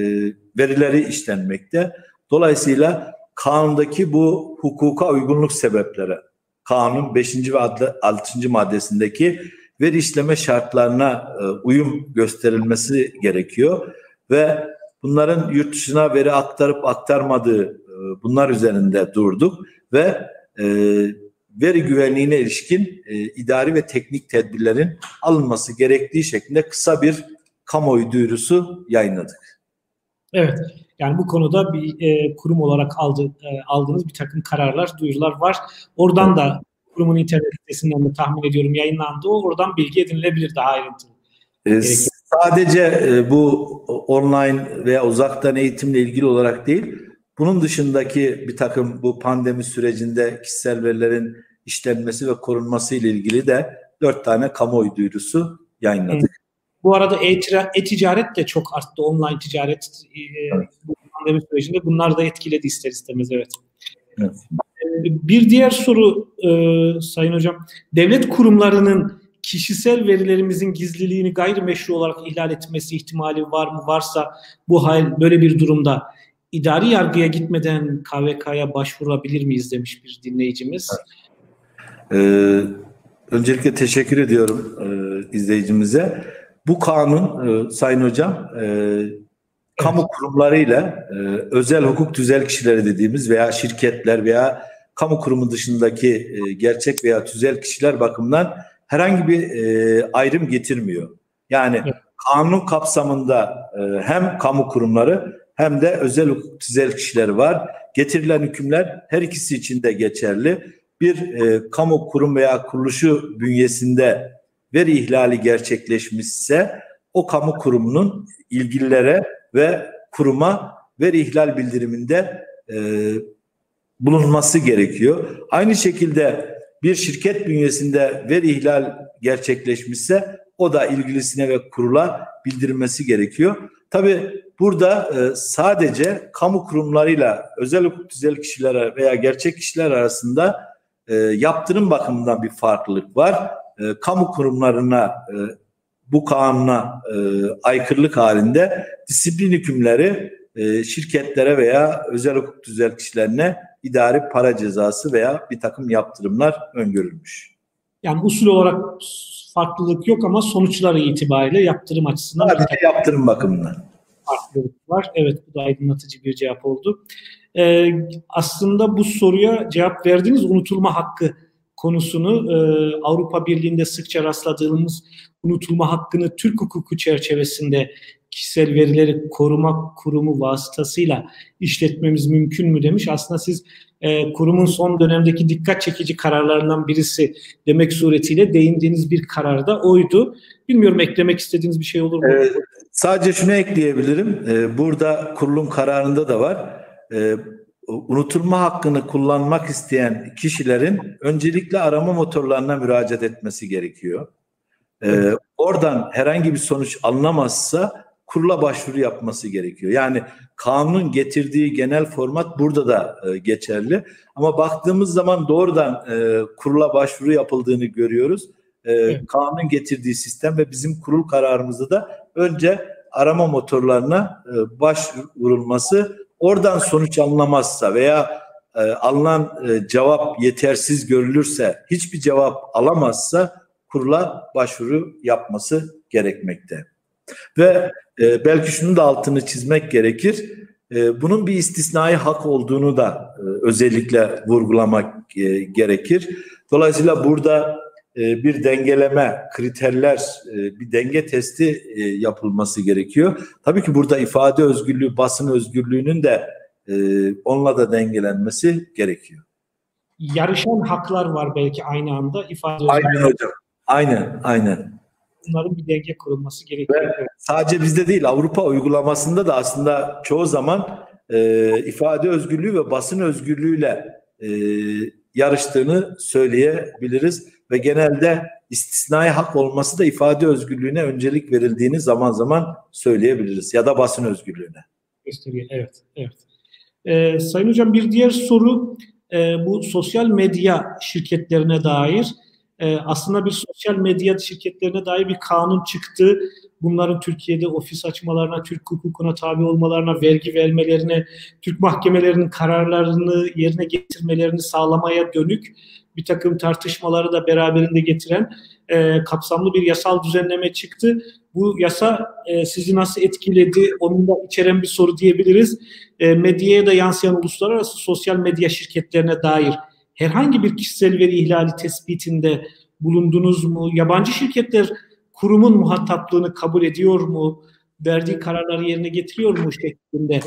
verileri işlenmekte. Dolayısıyla kanundaki bu hukuka uygunluk sebeplere, kanun 5. ve 6. maddesindeki veri işleme şartlarına e, uyum gösterilmesi gerekiyor ve bunların yurt dışına veri aktarıp aktarmadığı bunlar üzerinde durduk ve e, veri güvenliğine ilişkin e, idari ve teknik tedbirlerin alınması gerektiği şeklinde kısa bir kamuoyu duyurusu yayınladık. Evet. Yani bu konuda bir e, kurum olarak aldı, e, aldığınız bir takım kararlar, duyurular var. Oradan evet. da kurumun internet sitesinden de tahmin ediyorum yayınlandı. O oradan bilgi edinilebilir daha ayrıntılı. E, sadece e, bu online veya uzaktan eğitimle ilgili olarak değil, bunun dışındaki bir takım bu pandemi sürecinde kişisel verilerin işlenmesi ve korunması ile ilgili de dört tane kamuoyu duyurusu yayınladık. Bu arada e-ticaret de çok arttı. Online ticaret e, evet. bu pandemi sürecinde bunlar da etkiledi ister istemez evet. evet. Bir diğer soru e, Sayın Hocam. Devlet kurumlarının kişisel verilerimizin gizliliğini gayrimeşru olarak ihlal etmesi ihtimali var mı? Varsa bu hal böyle bir durumda idari yargıya gitmeden KVK'ya başvurabilir miyiz demiş bir dinleyicimiz. Ee, öncelikle teşekkür ediyorum e, izleyicimize. Bu kanun e, Sayın Hocam e, kamu evet. kurumlarıyla e, özel hukuk tüzel kişileri dediğimiz veya şirketler veya kamu kurumu dışındaki e, gerçek veya tüzel kişiler bakımından herhangi bir e, ayrım getirmiyor. Yani evet. kanun kapsamında e, hem kamu kurumları hem de özel hukuk tüzel kişiler var. Getirilen hükümler her ikisi için de geçerli. Bir e, kamu kurum veya kuruluşu bünyesinde veri ihlali gerçekleşmişse o kamu kurumunun ilgililere ve kuruma veri ihlal bildiriminde e, bulunması gerekiyor. Aynı şekilde bir şirket bünyesinde veri ihlal gerçekleşmişse o da ilgilisine ve kurula bildirmesi gerekiyor. Tabi burada e, sadece kamu kurumlarıyla özel hukuk tüzel kişilere veya gerçek kişiler arasında e, yaptırım bakımından bir farklılık var. E, kamu kurumlarına e, bu kanuna e, aykırılık halinde disiplin hükümleri e, şirketlere veya özel hukuk tüzel kişilerine idari para cezası veya bir takım yaptırımlar öngörülmüş. Yani usul olarak farklılık yok ama sonuçları itibariyle yaptırım açısından Sadece yaptırım bakımından farklılık var. Evet bu da aydınlatıcı bir cevap oldu. Ee, aslında bu soruya cevap verdiğiniz unutulma hakkı konusunu e, Avrupa Birliği'nde sıkça rastladığımız unutulma hakkını Türk hukuku çerçevesinde kişisel verileri koruma kurumu vasıtasıyla işletmemiz mümkün mü demiş. Aslında siz e, kurumun son dönemdeki dikkat çekici kararlarından birisi demek suretiyle değindiğiniz bir karar da oydu. Bilmiyorum eklemek istediğiniz bir şey olur mu? Ee, sadece şunu ekleyebilirim. Ee, burada kurulun kararında da var. Ee, unutulma hakkını kullanmak isteyen kişilerin öncelikle arama motorlarına müracaat etmesi gerekiyor. Ee, oradan herhangi bir sonuç alınamazsa kurula başvuru yapması gerekiyor. Yani kanunun getirdiği genel format burada da e, geçerli. Ama baktığımız zaman doğrudan e, kurula başvuru yapıldığını görüyoruz. E, evet. Kanunun getirdiği sistem ve bizim kurul kararımızda da önce arama motorlarına e, başvurulması oradan sonuç alınamazsa veya e, alınan e, cevap yetersiz görülürse hiçbir cevap alamazsa kurula başvuru yapması gerekmekte. Ve belki şunu da altını çizmek gerekir. Bunun bir istisnai hak olduğunu da özellikle vurgulamak gerekir. Dolayısıyla burada bir dengeleme, kriterler, e, bir denge testi e, yapılması gerekiyor. Tabii ki burada ifade özgürlüğü, basın özgürlüğünün de e, onunla da dengelenmesi gerekiyor. Yarışan haklar var belki aynı anda ifade özgürlüğü. Aynen hocam. Aynen, aynen bunların bir denge kurulması gerekiyor. Ve sadece bizde değil Avrupa uygulamasında da aslında çoğu zaman e, ifade özgürlüğü ve basın özgürlüğüyle e, yarıştığını söyleyebiliriz ve genelde istisnai hak olması da ifade özgürlüğüne öncelik verildiğini zaman zaman söyleyebiliriz ya da basın özgürlüğüne. Evet, evet. Ee, Sayın Hocam bir diğer soru e, bu sosyal medya şirketlerine dair e, aslında bir sosyal medya şirketlerine dair bir kanun çıktı. Bunların Türkiye'de ofis açmalarına, Türk hukukuna tabi olmalarına, vergi vermelerine, Türk mahkemelerinin kararlarını yerine getirmelerini sağlamaya dönük bir takım tartışmaları da beraberinde getiren e, kapsamlı bir yasal düzenleme çıktı. Bu yasa e, sizi nasıl etkiledi? Onun da içeren bir soru diyebiliriz. E, medyaya da yansıyan uluslararası sosyal medya şirketlerine dair herhangi bir kişisel veri ihlali tespitinde bulundunuz mu? Yabancı şirketler kurumun muhataplığını kabul ediyor mu? Verdiği kararları yerine getiriyor mu şeklinde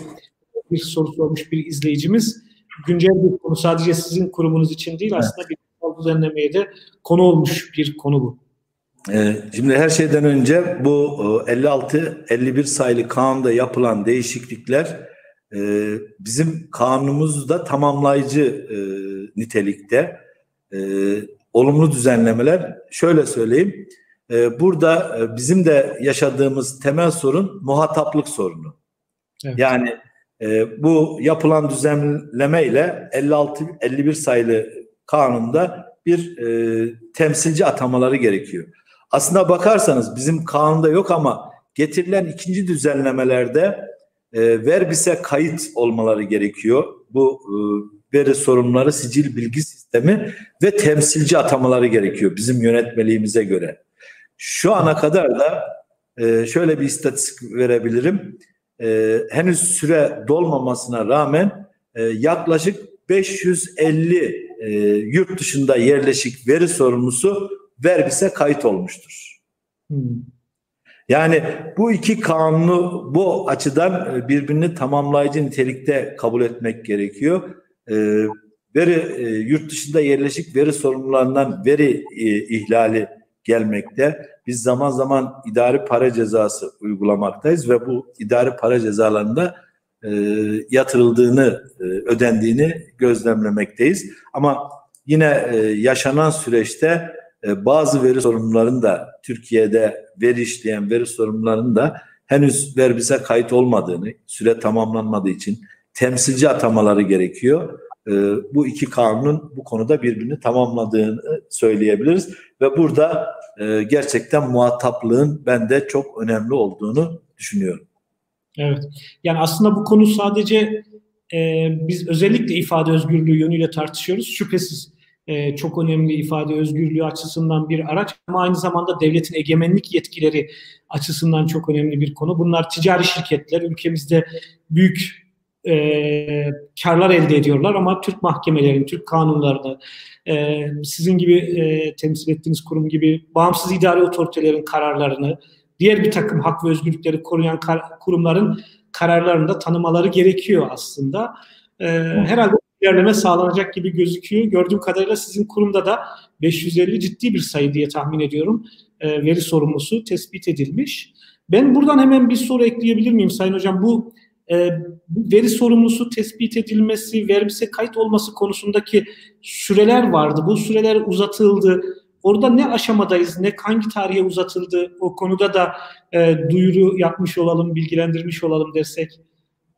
bir soru sormuş bir izleyicimiz. Güncel bir konu sadece sizin kurumunuz için değil aslında bir düzenlemeye de konu olmuş bir konu bu. Ee, şimdi her şeyden önce bu 56-51 e, sayılı kanunda yapılan değişiklikler e, bizim kanunumuzda tamamlayıcı e, nitelikte olumlu düzenlemeler. Şöyle söyleyeyim, burada bizim de yaşadığımız temel sorun muhataplık sorunu. Evet. Yani e, bu yapılan düzenleme ile 56-51 sayılı kanunda bir e, temsilci atamaları gerekiyor. Aslında bakarsanız bizim kanunda yok ama getirilen ikinci düzenlemelerde e, Verbis'e kayıt olmaları gerekiyor. Bu e, veri sorunları sicil bilgi sistemi ve temsilci atamaları gerekiyor bizim yönetmeliğimize göre. Şu ana kadar da e, şöyle bir istatistik verebilirim. E, henüz süre dolmamasına rağmen e, yaklaşık 550 e, yurt dışında yerleşik veri sorumlusu Verbis'e kayıt olmuştur. Hmm. Yani bu iki kanunu bu açıdan e, birbirini tamamlayıcı nitelikte kabul etmek gerekiyor. Ee, veri e, yurt dışında yerleşik veri sorumlularından veri e, ihlali gelmekte. Biz zaman zaman idari para cezası uygulamaktayız ve bu idari para cezalarında e, yatırıldığını, e, ödendiğini gözlemlemekteyiz. Ama yine e, yaşanan süreçte e, bazı veri sorumlularının da Türkiye'de veri işleyen veri sorumlularının da henüz verbise kayıt olmadığını, süre tamamlanmadığı için temsilci atamaları gerekiyor. E, bu iki kanunun bu konuda birbirini tamamladığını söyleyebiliriz ve burada e, gerçekten muhataplığın bende çok önemli olduğunu düşünüyorum. Evet. Yani aslında bu konu sadece e, biz özellikle ifade özgürlüğü yönüyle tartışıyoruz. Şüphesiz e, çok önemli ifade özgürlüğü açısından bir araç ama aynı zamanda devletin egemenlik yetkileri açısından çok önemli bir konu. Bunlar ticari şirketler ülkemizde büyük e, karlar elde ediyorlar ama Türk mahkemelerinin, Türk kanunlarında e, sizin gibi e, temsil ettiğiniz kurum gibi bağımsız idari otoritelerin kararlarını diğer bir takım hak ve özgürlükleri koruyan kurumların kararlarında tanımaları gerekiyor aslında. E, herhalde ilerleme sağlanacak gibi gözüküyor. Gördüğüm kadarıyla sizin kurumda da 550 ciddi bir sayı diye tahmin ediyorum e, veri sorumlusu tespit edilmiş. Ben buradan hemen bir soru ekleyebilir miyim Sayın Hocam? Bu e, veri sorumlusu tespit edilmesi, verbise kayıt olması konusundaki süreler vardı. Bu süreler uzatıldı. Orada ne aşamadayız, ne hangi tarihe uzatıldı? O konuda da e, duyuru yapmış olalım, bilgilendirmiş olalım dersek.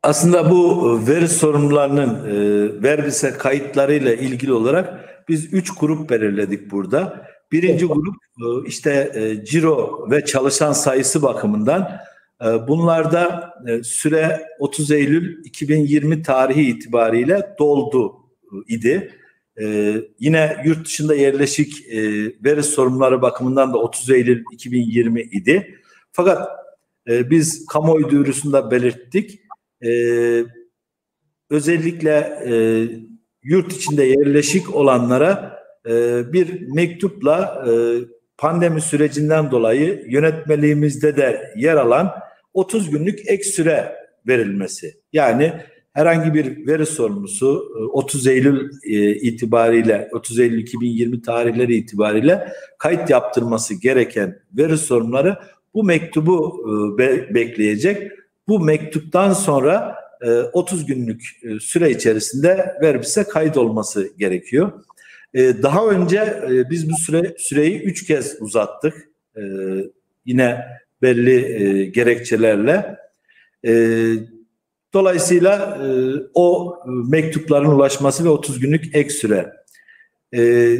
Aslında bu veri sorumlularının e, verbise kayıtlarıyla ilgili olarak biz üç grup belirledik burada. Birinci grup e, işte e, ciro ve çalışan sayısı bakımından bunlarda süre 30 Eylül 2020 tarihi itibariyle doldu idi. Yine yurt dışında yerleşik veri sorumluları bakımından da 30 Eylül 2020 idi. Fakat biz kamuoyu duyurusunda belirttik. Özellikle yurt içinde yerleşik olanlara e, bir mektupla e, pandemi sürecinden dolayı yönetmeliğimizde de yer alan 30 günlük ek süre verilmesi. Yani herhangi bir veri sorumlusu 30 e, Eylül e, itibariyle 30 Eylül 2020 tarihleri itibariyle kayıt yaptırması gereken veri sorumluları bu mektubu e, bekleyecek. Bu mektuptan sonra 30 günlük süre içerisinde verbise kayıt olması gerekiyor. Daha önce biz bu süre süreyi üç kez uzattık. Yine belli e, gerekçelerle. E, dolayısıyla e, o mektupların ulaşması ve 30 günlük ek süre. E,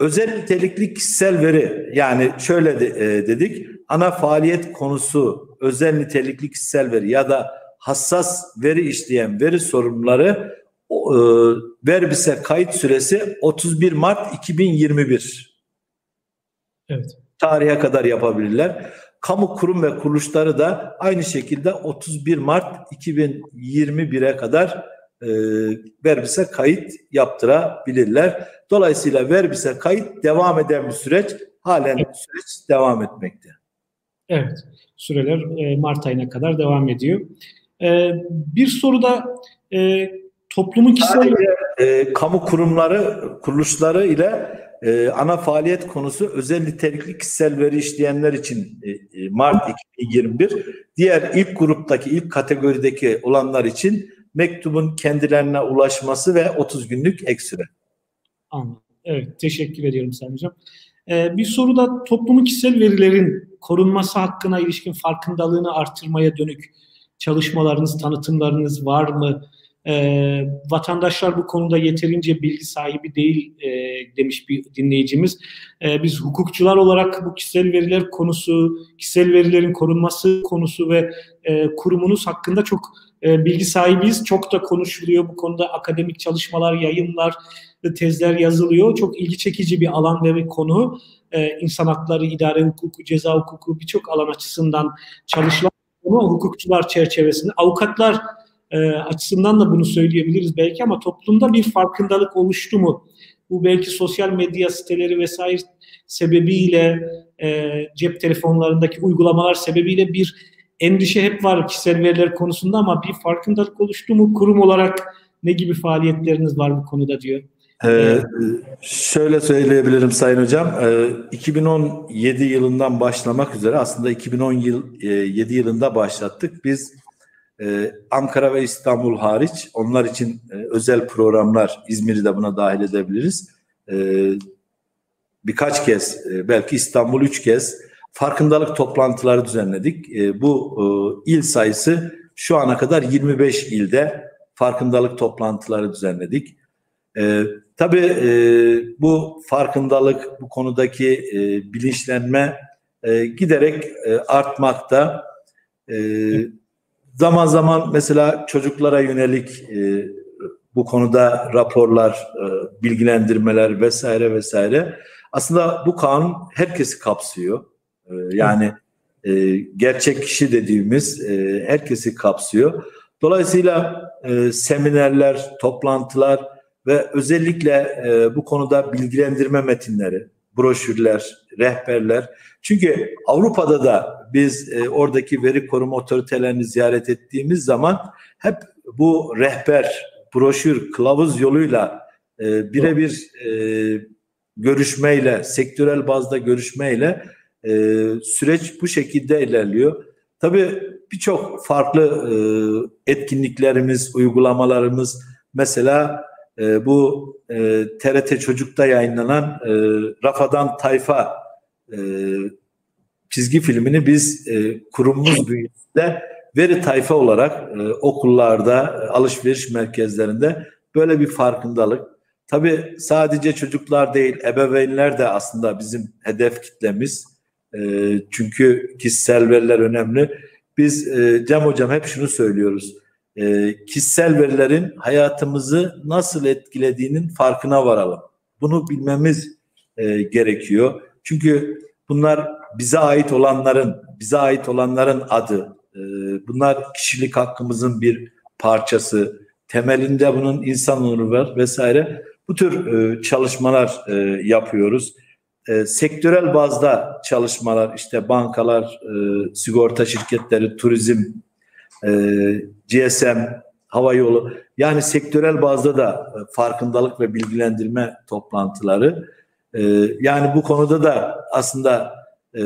özel nitelikli kişisel veri yani şöyle de, e, dedik ana faaliyet konusu özel nitelikli kişisel veri ya da hassas veri işleyen veri sorumluları e, verbise kayıt süresi 31 Mart 2021. Evet. Tarihe kadar yapabilirler. Kamu kurum ve kuruluşları da aynı şekilde 31 Mart 2021'e kadar e, verbise kayıt yaptırabilirler. Dolayısıyla verbise kayıt devam eden bir süreç. Halen evet. süreç devam etmekte. Evet. Süreler e, Mart ayına kadar devam ediyor. E, bir soru da e, toplumun kişisel e, kamu kurumları kuruluşları ile e, ana faaliyet konusu özel nitelikli kişisel veri işleyenler için e, e Mart 2021 diğer ilk gruptaki ilk kategorideki olanlar için mektubun kendilerine ulaşması ve 30 günlük eksire. Anladım. Evet teşekkür ediyorum Sayın Hocam. Ee, bir soru da toplumun kişisel verilerin korunması hakkına ilişkin farkındalığını artırmaya dönük çalışmalarınız, tanıtımlarınız var mı? E, vatandaşlar bu konuda yeterince bilgi sahibi değil e, demiş bir dinleyicimiz. E, biz hukukçular olarak bu kişisel veriler konusu, kişisel verilerin korunması konusu ve e, kurumunuz hakkında çok e, bilgi sahibiyiz. Çok da konuşuluyor bu konuda akademik çalışmalar, yayınlar, tezler yazılıyor. Çok ilgi çekici bir alan ve bir konu. E, insan hakları, idare hukuku, ceza hukuku birçok alan açısından çalışılan ama hukukçular çerçevesinde avukatlar e, açısından da bunu söyleyebiliriz belki ama toplumda bir farkındalık oluştu mu? Bu belki sosyal medya siteleri vesaire sebebiyle e, cep telefonlarındaki uygulamalar sebebiyle bir endişe hep var kişisel veriler konusunda ama bir farkındalık oluştu mu? Kurum olarak ne gibi faaliyetleriniz var bu konuda diyor. Ee, şöyle söyleyebilirim Sayın Hocam. Ee, 2017 yılından başlamak üzere aslında 2017 yılında başlattık. Biz ee, Ankara ve İstanbul hariç onlar için e, özel programlar İzmir'i de buna dahil edebiliriz. Ee, birkaç kez e, belki İstanbul üç kez farkındalık toplantıları düzenledik. E, bu e, il sayısı şu ana kadar 25 ilde farkındalık toplantıları düzenledik. E, tabii bu farkındalık, bu konudaki bilinçlenme giderek artmakta. E, Zaman zaman mesela çocuklara yönelik e, bu konuda raporlar, e, bilgilendirmeler vesaire vesaire. Aslında bu kanun herkesi kapsıyor. E, yani e, gerçek kişi dediğimiz e, herkesi kapsıyor. Dolayısıyla e, seminerler, toplantılar ve özellikle e, bu konuda bilgilendirme metinleri, broşürler, rehberler. Çünkü Avrupa'da da biz e, oradaki veri koruma otoritelerini ziyaret ettiğimiz zaman hep bu rehber, broşür, kılavuz yoluyla e, birebir e, görüşmeyle, sektörel bazda görüşmeyle e, süreç bu şekilde ilerliyor. Tabii birçok farklı e, etkinliklerimiz, uygulamalarımız mesela e, bu e, TRT Çocuk'ta yayınlanan e, Rafadan Tayfa e, çizgi filmini biz e, kurumumuz bünyesinde veri tayfa olarak e, okullarda, alışveriş merkezlerinde böyle bir farkındalık. Tabii sadece çocuklar değil, ebeveynler de aslında bizim hedef kitlemiz. E, çünkü kişisel veriler önemli. Biz e, Cem Hocam hep şunu söylüyoruz. E, kişisel verilerin hayatımızı nasıl etkilediğinin farkına varalım. Bunu bilmemiz e, gerekiyor. Çünkü bunlar bize ait olanların, bize ait olanların adı. E, bunlar kişilik hakkımızın bir parçası. Temelinde bunun insan onuru var vesaire. Bu tür e, çalışmalar e, yapıyoruz. E, sektörel bazda çalışmalar işte bankalar, e, sigorta şirketleri, turizm, e, GSM, hava yolu yani sektörel bazda da e, farkındalık ve bilgilendirme toplantıları. E, yani bu konuda da aslında e,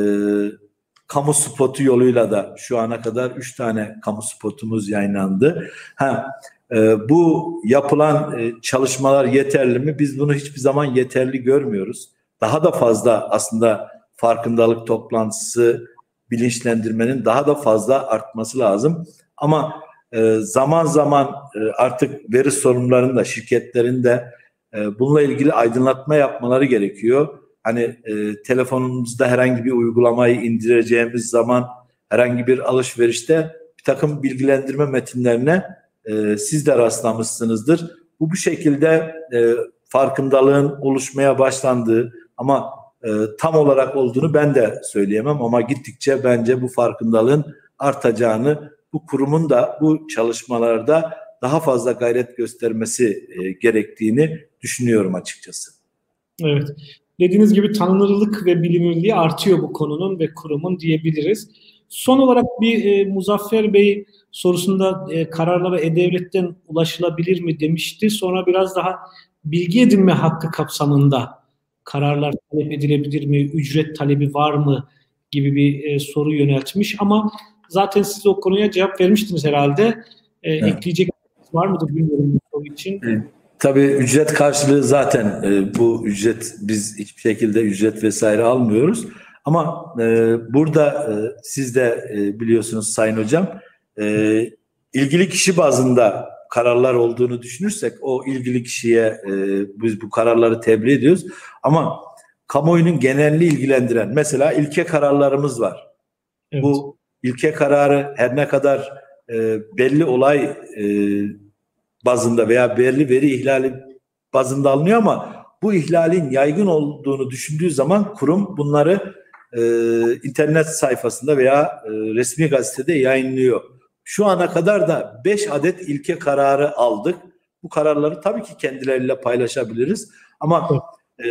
kamu spotu yoluyla da şu ana kadar üç tane kamu spotumuz yayınlandı. Ha, e, bu yapılan e, çalışmalar yeterli mi? Biz bunu hiçbir zaman yeterli görmüyoruz. Daha da fazla aslında farkındalık toplantısı, bilinçlendirmenin daha da fazla artması lazım. Ama e, zaman zaman e, artık veri sorunlarında şirketlerin de e, bununla ilgili aydınlatma yapmaları gerekiyor. Hani e, telefonumuzda herhangi bir uygulamayı indireceğimiz zaman herhangi bir alışverişte bir takım bilgilendirme metinlerine e, siz de rastlamışsınızdır. Bu bu şekilde e, farkındalığın oluşmaya başlandığı ama e, tam olarak olduğunu ben de söyleyemem ama gittikçe bence bu farkındalığın artacağını bu kurumun da bu çalışmalarda daha fazla gayret göstermesi e, gerektiğini düşünüyorum açıkçası. Evet. Dediğiniz gibi tanınırlık ve bilinirliği artıyor bu konunun ve kurumun diyebiliriz. Son olarak bir e, Muzaffer Bey sorusunda e, kararlara E-Devlet'ten ulaşılabilir mi demişti. Sonra biraz daha bilgi edinme hakkı kapsamında kararlar talep edilebilir mi, ücret talebi var mı gibi bir e, soru yöneltmiş. Ama zaten siz o konuya cevap vermiştiniz herhalde. E, evet. Ekleyecek var mıdır bilmiyorum bu soru için. Evet. Tabii ücret karşılığı zaten e, bu ücret biz hiçbir şekilde ücret vesaire almıyoruz. Ama e, burada e, siz de e, biliyorsunuz Sayın Hocam e, ilgili kişi bazında kararlar olduğunu düşünürsek o ilgili kişiye e, biz bu kararları tebliğ ediyoruz. Ama kamuoyunun genelliği ilgilendiren mesela ilke kararlarımız var. Evet. Bu ilke kararı her ne kadar e, belli olay e, bazında veya belli veri ihlali bazında alınıyor ama bu ihlalin yaygın olduğunu düşündüğü zaman kurum bunları e, internet sayfasında veya e, resmi gazetede yayınlıyor. Şu ana kadar da 5 adet ilke kararı aldık. Bu kararları tabii ki kendileriyle paylaşabiliriz. Ama e,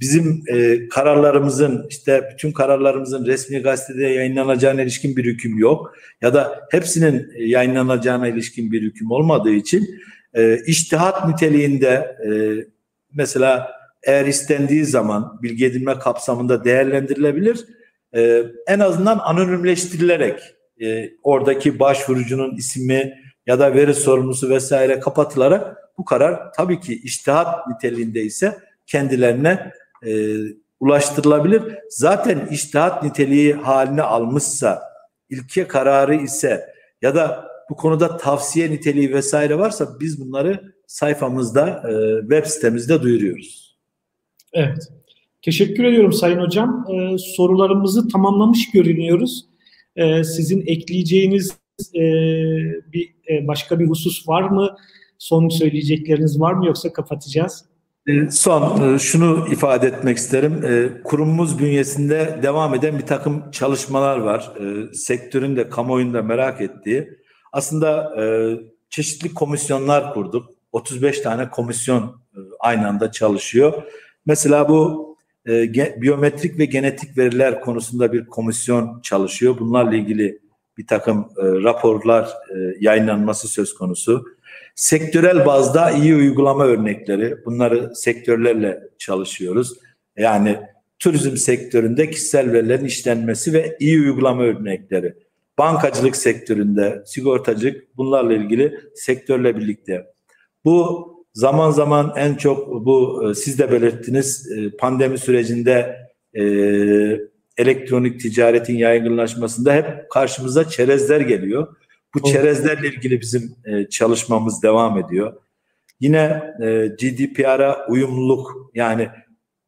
bizim e, kararlarımızın işte bütün kararlarımızın resmi gazetede yayınlanacağına ilişkin bir hüküm yok. Ya da hepsinin yayınlanacağına ilişkin bir hüküm olmadığı için e, iştihat niteliğinde e, mesela eğer istendiği zaman bilgi edinme kapsamında değerlendirilebilir. E, en azından anonimleştirilerek e, oradaki başvurucunun ismi ya da veri sorumlusu vesaire kapatılarak bu karar tabii ki iştihat niteliğinde ise kendilerine e, ulaştırılabilir. Zaten iştihat niteliği haline almışsa, ilke kararı ise ya da bu konuda tavsiye niteliği vesaire varsa biz bunları sayfamızda, e, web sitemizde duyuruyoruz. Evet. Teşekkür ediyorum Sayın Hocam. Ee, sorularımızı tamamlamış görünüyoruz. Ee, sizin ekleyeceğiniz e, bir e, başka bir husus var mı? Son söyleyecekleriniz var mı yoksa kapatacağız? Ee, son e, şunu ifade etmek isterim. E, kurumumuz bünyesinde devam eden bir takım çalışmalar var. E, sektörün de kamuoyunun da merak ettiği. Aslında çeşitli komisyonlar kurduk. 35 tane komisyon aynı anda çalışıyor. Mesela bu e, biyometrik ve genetik veriler konusunda bir komisyon çalışıyor. Bunlarla ilgili bir takım e, raporlar e, yayınlanması söz konusu. Sektörel bazda iyi uygulama örnekleri, bunları sektörlerle çalışıyoruz. Yani turizm sektöründe kişisel verilerin işlenmesi ve iyi uygulama örnekleri. Bankacılık sektöründe, sigortacılık bunlarla ilgili sektörle birlikte. Bu zaman zaman en çok bu e, siz de belirttiniz e, pandemi sürecinde e, elektronik ticaretin yaygınlaşmasında hep karşımıza çerezler geliyor. Bu çerezlerle ilgili bizim çalışmamız devam ediyor. Yine GDPR'a uyumluluk yani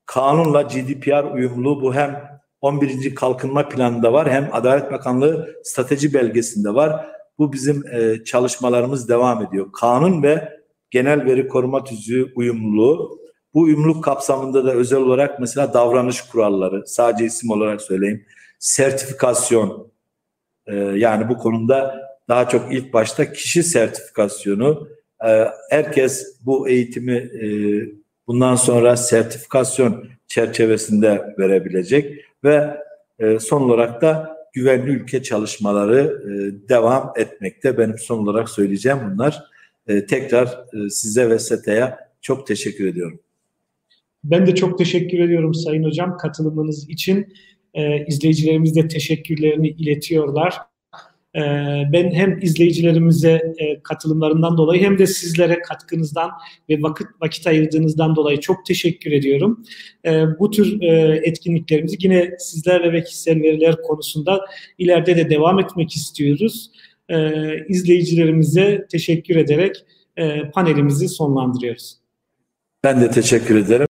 kanunla GDPR uyumluluğu bu hem 11. kalkınma planında var hem Adalet Bakanlığı strateji belgesinde var. Bu bizim çalışmalarımız devam ediyor. Kanun ve genel veri koruma tüzüğü uyumluluğu. Bu uyumluluk kapsamında da özel olarak mesela davranış kuralları, sadece isim olarak söyleyeyim, sertifikasyon, e, yani bu konuda daha çok ilk başta kişi sertifikasyonu, e, herkes bu eğitimi e, bundan sonra sertifikasyon çerçevesinde verebilecek ve e, son olarak da güvenli ülke çalışmaları devam etmekte. Benim son olarak söyleyeceğim bunlar. Tekrar size ve SETE'ye çok teşekkür ediyorum. Ben de çok teşekkür ediyorum Sayın Hocam katılımınız için. E, izleyicilerimiz de teşekkürlerini iletiyorlar. E, ben hem izleyicilerimize e, katılımlarından dolayı hem de sizlere katkınızdan ve vakit vakit ayırdığınızdan dolayı çok teşekkür ediyorum. E, bu tür e, etkinliklerimizi yine sizlerle ve kişisel veriler konusunda ileride de devam etmek istiyoruz e, izleyicilerimize teşekkür ederek e, panelimizi sonlandırıyoruz. Ben de teşekkür ederim.